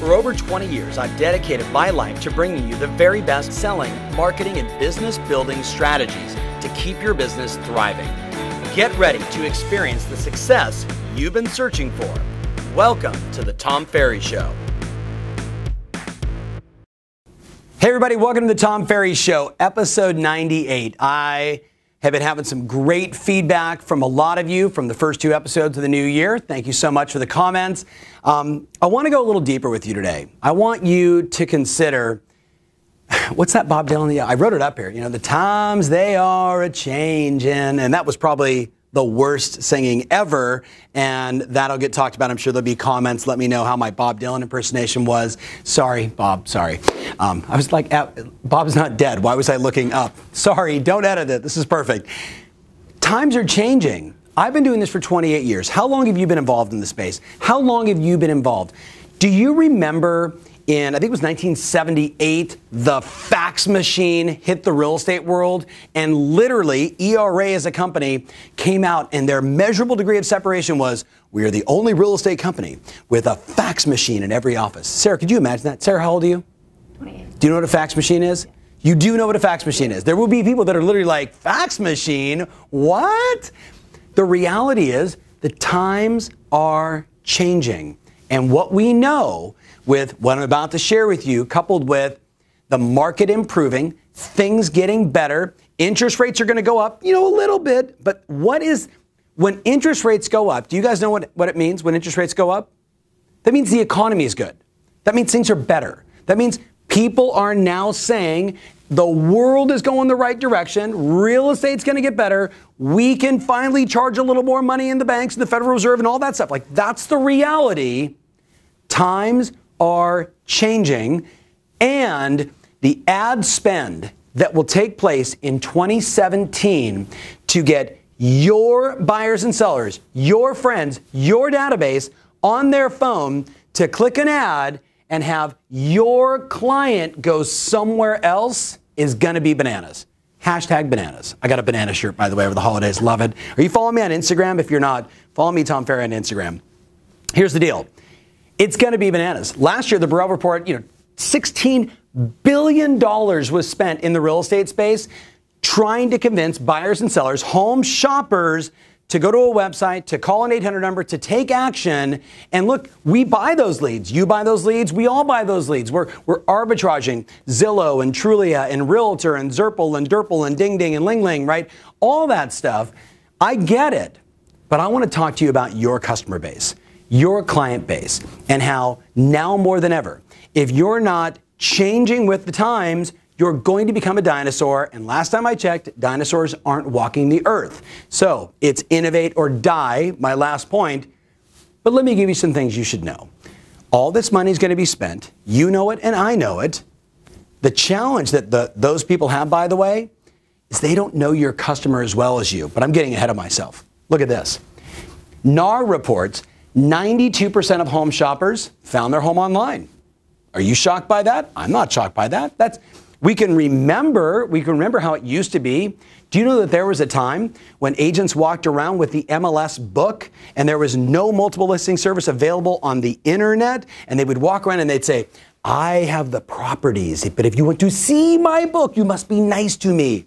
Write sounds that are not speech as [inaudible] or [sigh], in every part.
For over 20 years, I've dedicated my life to bringing you the very best selling, marketing, and business building strategies to keep your business thriving. Get ready to experience the success you've been searching for. Welcome to the Tom Ferry Show. Hey, everybody, welcome to the Tom Ferry Show, episode 98. I have been having some great feedback from a lot of you from the first two episodes of the new year. Thank you so much for the comments. Um, I want to go a little deeper with you today. I want you to consider [sighs] what's that Bob Dylan? I wrote it up here. You know, the times they are a changing, and that was probably the worst singing ever, and that'll get talked about. I'm sure there'll be comments. Let me know how my Bob Dylan impersonation was. Sorry, Bob. Sorry. Um, I was like, Bob's not dead. Why was I looking up? Sorry. Don't edit it. This is perfect. Times are changing. I've been doing this for 28 years. How long have you been involved in the space? How long have you been involved? Do you remember in, I think it was 1978, the fax machine hit the real estate world. And literally, ERA as a company came out, and their measurable degree of separation was we are the only real estate company with a fax machine in every office. Sarah, could you imagine that? Sarah, how old are you? 28. Do you know what a fax machine is? You do know what a fax machine is. There will be people that are literally like, fax machine? What? The reality is, the times are changing. And what we know with what I'm about to share with you, coupled with the market improving, things getting better, interest rates are going to go up, you know, a little bit. But what is, when interest rates go up, do you guys know what, what it means when interest rates go up? That means the economy is good. That means things are better. That means people are now saying the world is going the right direction. Real estate's going to get better. We can finally charge a little more money in the banks and the Federal Reserve and all that stuff. Like, that's the reality. Times are changing, and the ad spend that will take place in 2017 to get your buyers and sellers, your friends, your database on their phone to click an ad and have your client go somewhere else is going to be bananas. Hashtag bananas. I got a banana shirt, by the way, over the holidays. Love it. Are you following me on Instagram? If you're not, follow me, Tom Ferry, on Instagram. Here's the deal it's going to be bananas. Last year, the Borrell report, you know, 16 billion dollars was spent in the real estate space trying to convince buyers and sellers, home shoppers to go to a website, to call an 800 number, to take action. And look, we buy those leads. You buy those leads. We all buy those leads. We're, we're arbitraging Zillow and Trulia and Realtor and Zurple and Durple and Ding Ding and Ling Ling, right? All that stuff. I get it. But I want to talk to you about your customer base your client base and how now more than ever, if you're not changing with the times, you're going to become a dinosaur. And last time I checked, dinosaurs aren't walking the earth. So it's innovate or die, my last point. But let me give you some things you should know. All this money is going to be spent. You know it, and I know it. The challenge that the, those people have, by the way, is they don't know your customer as well as you. But I'm getting ahead of myself. Look at this. NAR reports 92% of home shoppers found their home online. Are you shocked by that? I'm not shocked by that. That's we can remember, we can remember how it used to be. Do you know that there was a time when agents walked around with the MLS book and there was no multiple listing service available on the internet and they would walk around and they'd say, "I have the properties, but if you want to see my book, you must be nice to me."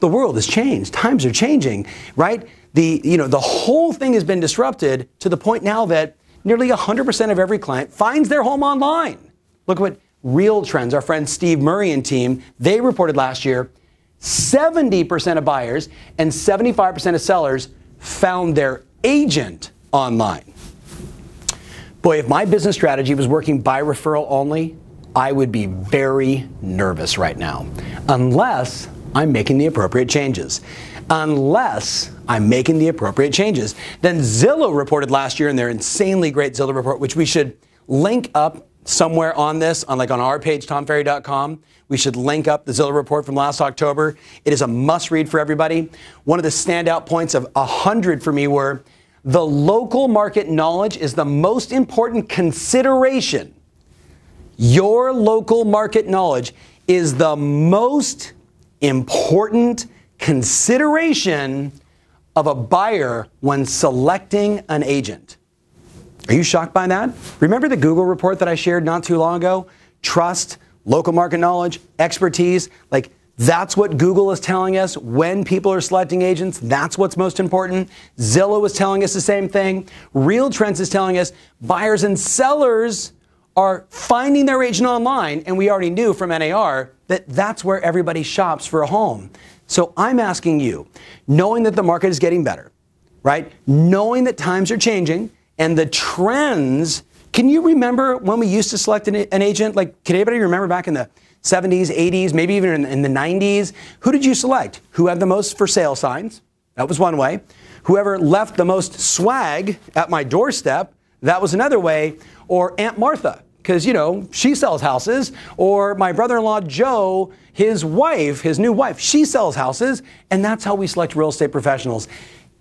The world has changed. Times are changing, right? The, you know, the whole thing has been disrupted to the point now that nearly 100% of every client finds their home online. Look at what Real Trends, our friend Steve Murray and team, they reported last year 70% of buyers and 75% of sellers found their agent online. Boy, if my business strategy was working by referral only, I would be very nervous right now, unless I'm making the appropriate changes unless I'm making the appropriate changes. Then Zillow reported last year in their insanely great Zillow report, which we should link up somewhere on this, on like on our page, tomferry.com. We should link up the Zillow report from last October. It is a must read for everybody. One of the standout points of 100 for me were the local market knowledge is the most important consideration. Your local market knowledge is the most important consideration of a buyer when selecting an agent. Are you shocked by that? Remember the Google report that I shared not too long ago? Trust, local market knowledge, expertise. Like that's what Google is telling us when people are selecting agents. That's what's most important. Zillow is telling us the same thing. Real Trends is telling us buyers and sellers are finding their agent online, and we already knew from NAR that that's where everybody shops for a home. So I'm asking you, knowing that the market is getting better, right? Knowing that times are changing and the trends. Can you remember when we used to select an, an agent? Like, can anybody remember back in the 70s, 80s, maybe even in, in the 90s? Who did you select? Who had the most for sale signs? That was one way. Whoever left the most swag at my doorstep, that was another way. Or Aunt Martha, because, you know, she sells houses. Or my brother in law, Joe, his wife, his new wife, she sells houses. And that's how we select real estate professionals.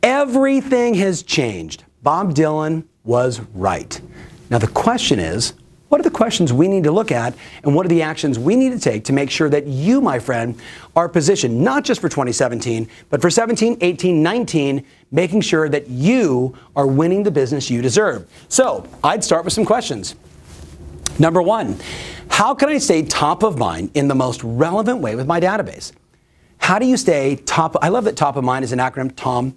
Everything has changed. Bob Dylan was right. Now, the question is what are the questions we need to look at, and what are the actions we need to take to make sure that you, my friend, are positioned not just for 2017, but for 17, 18, 19, making sure that you are winning the business you deserve? So, I'd start with some questions. Number one, how can I stay top of mind in the most relevant way with my database? How do you stay top? I love that top of mind is an acronym. Tom,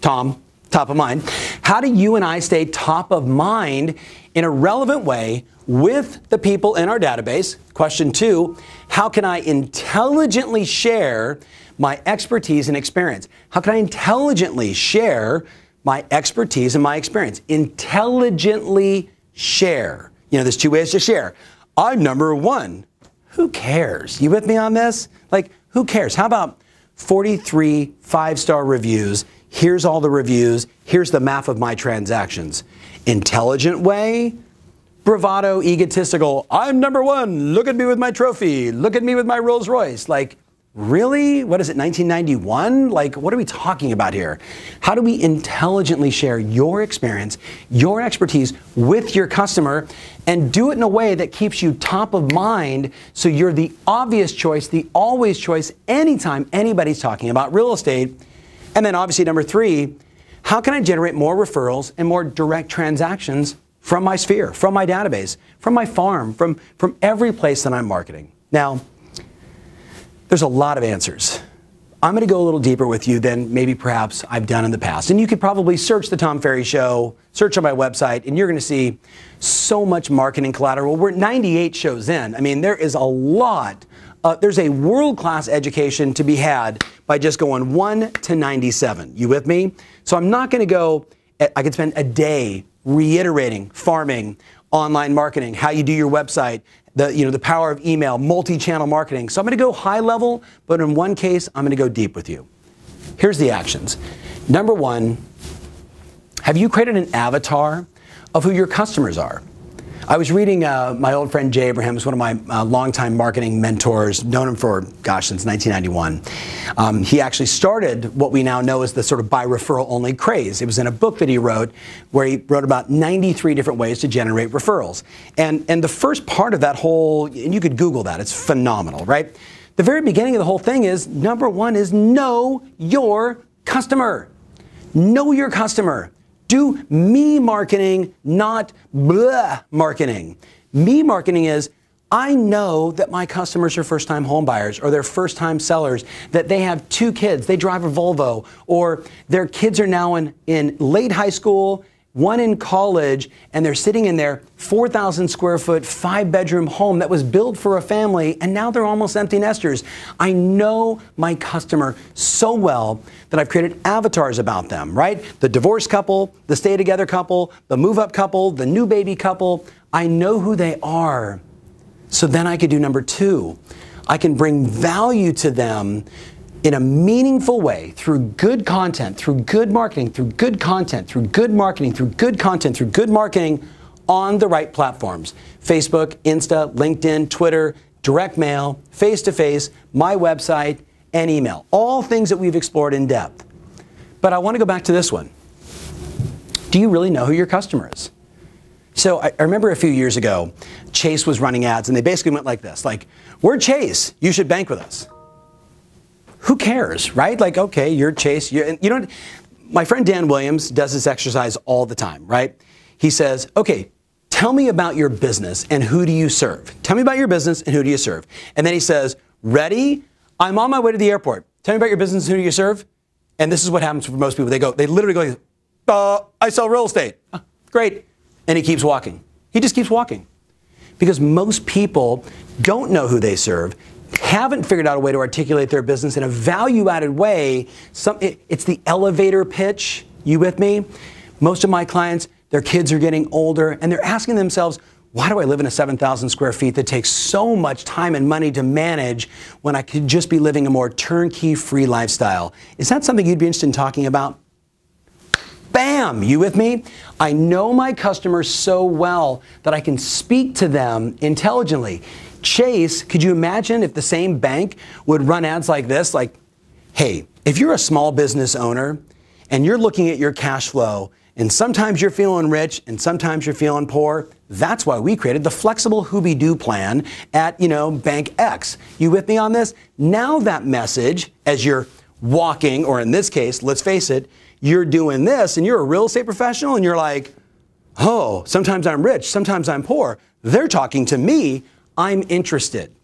Tom, top of mind. How do you and I stay top of mind in a relevant way with the people in our database? Question two, how can I intelligently share my expertise and experience? How can I intelligently share my expertise and my experience? Intelligently share. You know, there's two ways to share. I'm number one. Who cares? You with me on this? Like, who cares? How about 43 five star reviews? Here's all the reviews. Here's the map of my transactions. Intelligent way, bravado, egotistical. I'm number one. Look at me with my trophy. Look at me with my Rolls Royce. Like, Really? What is it, 1991? Like, what are we talking about here? How do we intelligently share your experience, your expertise with your customer, and do it in a way that keeps you top of mind so you're the obvious choice, the always choice, anytime anybody's talking about real estate? And then, obviously, number three, how can I generate more referrals and more direct transactions from my sphere, from my database, from my farm, from, from every place that I'm marketing? Now, there's a lot of answers. I'm going to go a little deeper with you than maybe perhaps I've done in the past. And you could probably search the Tom Ferry Show, search on my website, and you're going to see so much marketing collateral. We're 98 shows in. I mean, there is a lot. Uh, there's a world class education to be had by just going 1 to 97. You with me? So I'm not going to go, I could spend a day reiterating farming, online marketing, how you do your website, the, you know, the power of email, multi-channel marketing. So I'm going to go high level, but in one case, I'm going to go deep with you. Here's the actions. Number one, have you created an avatar of who your customers are? I was reading uh, my old friend Jay Abrahams, one of my uh, longtime marketing mentors, known him for, gosh, since 1991. Um, he actually started what we now know as the sort of by referral only craze. It was in a book that he wrote where he wrote about 93 different ways to generate referrals. And, and the first part of that whole, and you could Google that, it's phenomenal, right? The very beginning of the whole thing is number one is know your customer. Know your customer. Do me marketing, not blah marketing. Me marketing is I know that my customers are first time home buyers or they're first time sellers, that they have two kids, they drive a Volvo, or their kids are now in, in late high school one in college, and they're sitting in their 4,000 square foot, five bedroom home that was built for a family, and now they're almost empty nesters. I know my customer so well that I've created avatars about them, right? The divorced couple, the stay together couple, the move up couple, the new baby couple. I know who they are. So then I could do number two. I can bring value to them in a meaningful way through good content, through good marketing, through good content, through good marketing, through good content, through good marketing on the right platforms Facebook, Insta, LinkedIn, Twitter, direct mail, face to face, my website, and email. All things that we've explored in depth. But I want to go back to this one. Do you really know who your customer is? So I, remember a few years ago, Chase was running ads, and they basically went like this: like, "We're Chase. You should bank with us." Who cares, right? Like, okay, you're Chase. You're, you know, my friend Dan Williams does this exercise all the time, right? He says, okay, tell me about your business and who do you serve? Tell me about your business and who do you serve? And then he says, ready? I'm on my way to the airport. Tell me about your business and who do you serve? And this is what happens for most people. They go, they literally go, uh, I sell real estate. Oh, great. And he keeps walking. He just keeps walking. Because most people don't know who they serve, haven't figured out a way to articulate their business in a value added way. Some, it, it's the elevator pitch. You with me? Most of my clients, their kids are getting older and they're asking themselves, why do I live in a 7,000 square feet that takes so much time and money to manage when I could just be living a more turnkey free lifestyle? Is that something you'd be interested in talking about? Bam! You with me? I know my customers so well that I can speak to them intelligently. Chase, could you imagine if the same bank would run ads like this? Like, hey, if you're a small business owner and you're looking at your cash flow, and sometimes you're feeling rich and sometimes you're feeling poor, that's why we created the flexible Hooby Doo plan at, you know, Bank X. You with me on this? Now that message, as you're walking, or in this case, let's face it, you're doing this and you're a real estate professional and you're like, oh, sometimes I'm rich, sometimes I'm poor. They're talking to me I'm interested.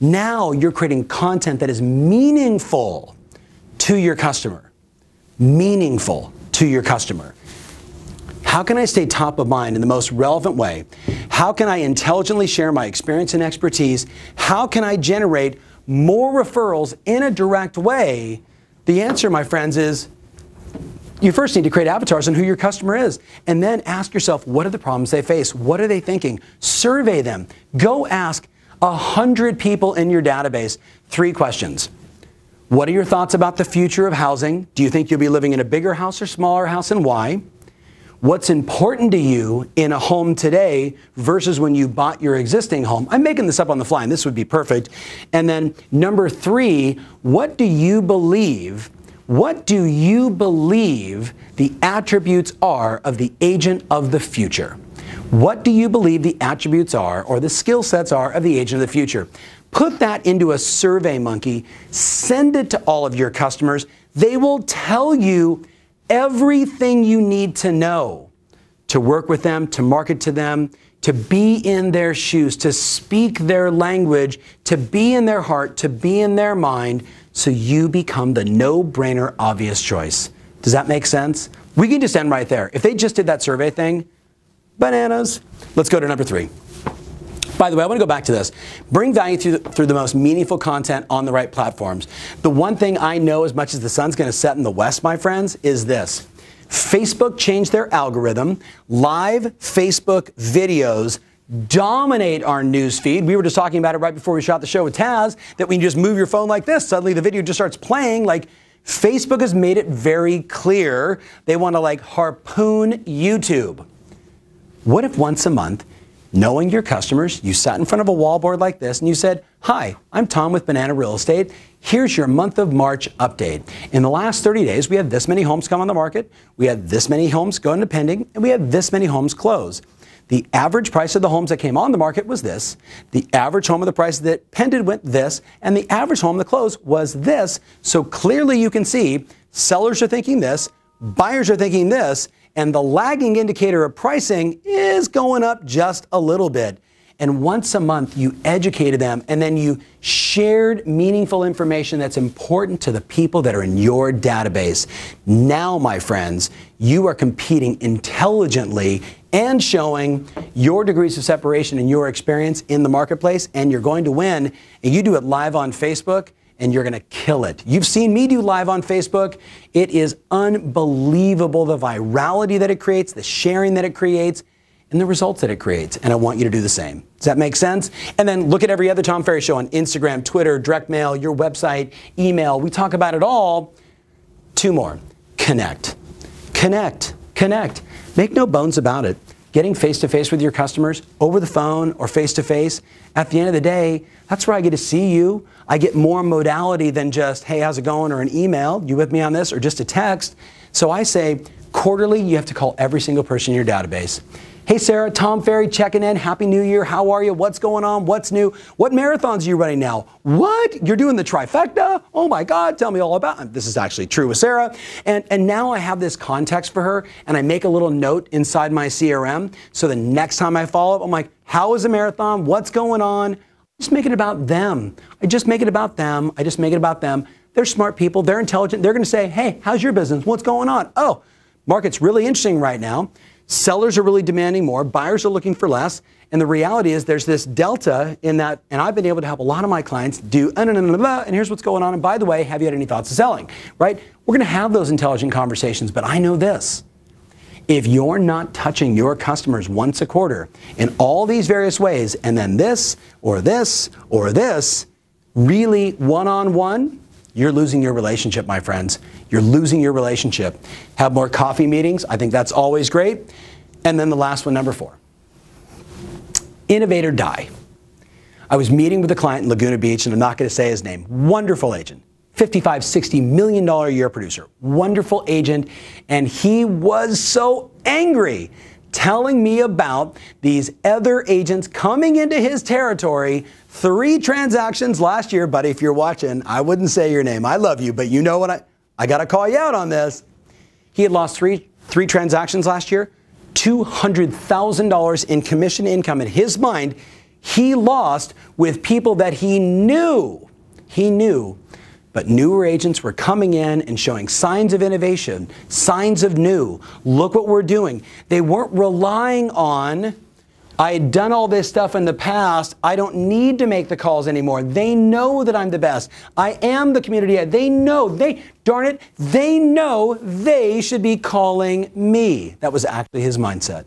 Now you're creating content that is meaningful to your customer. Meaningful to your customer. How can I stay top of mind in the most relevant way? How can I intelligently share my experience and expertise? How can I generate more referrals in a direct way? The answer, my friends, is you first need to create avatars on who your customer is. And then ask yourself what are the problems they face? What are they thinking? Survey them. Go ask a hundred people in your database three questions. What are your thoughts about the future of housing? Do you think you'll be living in a bigger house or smaller house and why? What's important to you in a home today versus when you bought your existing home. I'm making this up on the fly, and this would be perfect. And then number three, what do you believe what do you believe the attributes are of the agent of the future? What do you believe the attributes are or the skill sets are of the agent of the future? Put that into a survey monkey, send it to all of your customers. They will tell you everything you need to know to work with them, to market to them, to be in their shoes, to speak their language, to be in their heart, to be in their mind, so you become the no brainer obvious choice. Does that make sense? We can just end right there. If they just did that survey thing, bananas. Let's go to number three. By the way, I want to go back to this. Bring value through the, through the most meaningful content on the right platforms. The one thing I know as much as the sun's going to set in the west, my friends, is this. Facebook changed their algorithm. Live Facebook videos dominate our news feed. We were just talking about it right before we shot the show with Taz that when you just move your phone like this, suddenly the video just starts playing. Like Facebook has made it very clear they want to like harpoon YouTube. What if once a month, knowing your customers, you sat in front of a wallboard like this and you said, Hi, I'm Tom with Banana Real Estate. Here's your month of March update. In the last 30 days, we had this many homes come on the market, we had this many homes go into pending, and we had this many homes close. The average price of the homes that came on the market was this. The average home of the price that pended went this. And the average home that closed was this. So clearly you can see sellers are thinking this, buyers are thinking this, and the lagging indicator of pricing is going up just a little bit. And once a month, you educated them and then you shared meaningful information that's important to the people that are in your database. Now, my friends, you are competing intelligently and showing your degrees of separation and your experience in the marketplace, and you're going to win. And you do it live on Facebook, and you're going to kill it. You've seen me do live on Facebook. It is unbelievable the virality that it creates, the sharing that it creates, and the results that it creates. And I want you to do the same. Does that make sense? And then look at every other Tom Ferry show on Instagram, Twitter, direct mail, your website, email. We talk about it all. Two more. Connect. Connect. Connect. Make no bones about it. Getting face to face with your customers over the phone or face to face, at the end of the day, that's where I get to see you. I get more modality than just, hey, how's it going, or an email, you with me on this, or just a text. So I say, quarterly, you have to call every single person in your database. Hey, Sarah, Tom Ferry checking in. Happy New Year. How are you? What's going on? What's new? What marathons are you running now? What? You're doing the trifecta? Oh my God, tell me all about it. This is actually true with Sarah. And, and now I have this context for her, and I make a little note inside my CRM. So the next time I follow up, I'm like, how is the marathon? What's going on? Just make it about them. I just make it about them. I just make it about them. They're smart people. They're intelligent. They're going to say, hey, how's your business? What's going on? Oh, market's really interesting right now. Sellers are really demanding more, buyers are looking for less. And the reality is there's this delta in that, and I've been able to help a lot of my clients do, uh, and here's what's going on. And by the way, have you had any thoughts of selling? Right? We're going to have those intelligent conversations, but I know this. If you're not touching your customers once a quarter in all these various ways, and then this or this or this, really one on one, you're losing your relationship, my friends. You're losing your relationship. Have more coffee meetings. I think that's always great. And then the last one, number four innovate or die. I was meeting with a client in Laguna Beach, and I'm not going to say his name. Wonderful agent. 55, 60 million dollar a year producer. Wonderful agent. And he was so angry telling me about these other agents coming into his territory. Three transactions last year, buddy. if you're watching, I wouldn't say your name. I love you, but you know what I I got to call you out on this. He had lost three three transactions last year, $200,000 in commission income in his mind. He lost with people that he knew. He knew but newer agents were coming in and showing signs of innovation, signs of new. Look what we're doing. They weren't relying on, I had done all this stuff in the past. I don't need to make the calls anymore. They know that I'm the best. I am the community. They know, they, darn it, they know they should be calling me. That was actually his mindset.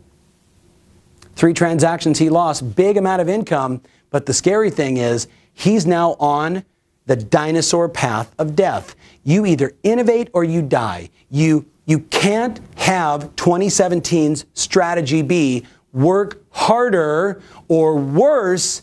Three transactions he lost, big amount of income, but the scary thing is he's now on the dinosaur path of death. You either innovate or you die. You, you can't have 2017's strategy be work harder or worse,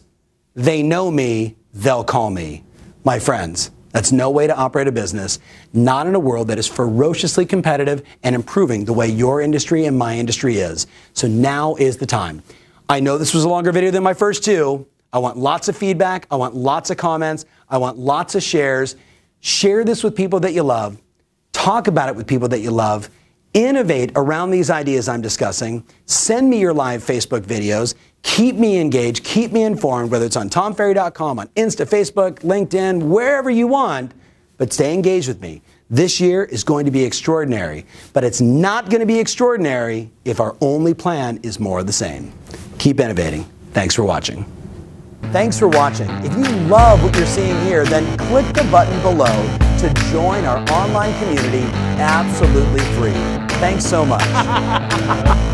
they know me, they'll call me. My friends, that's no way to operate a business, not in a world that is ferociously competitive and improving the way your industry and my industry is. So now is the time. I know this was a longer video than my first two. I want lots of feedback. I want lots of comments. I want lots of shares. Share this with people that you love. Talk about it with people that you love. Innovate around these ideas I'm discussing. Send me your live Facebook videos. Keep me engaged. Keep me informed, whether it's on tomferry.com, on Insta, Facebook, LinkedIn, wherever you want. But stay engaged with me. This year is going to be extraordinary, but it's not going to be extraordinary if our only plan is more of the same. Keep innovating. Thanks for watching. Thanks for watching. If you love what you're seeing here, then click the button below to join our online community absolutely free. Thanks so much. [laughs]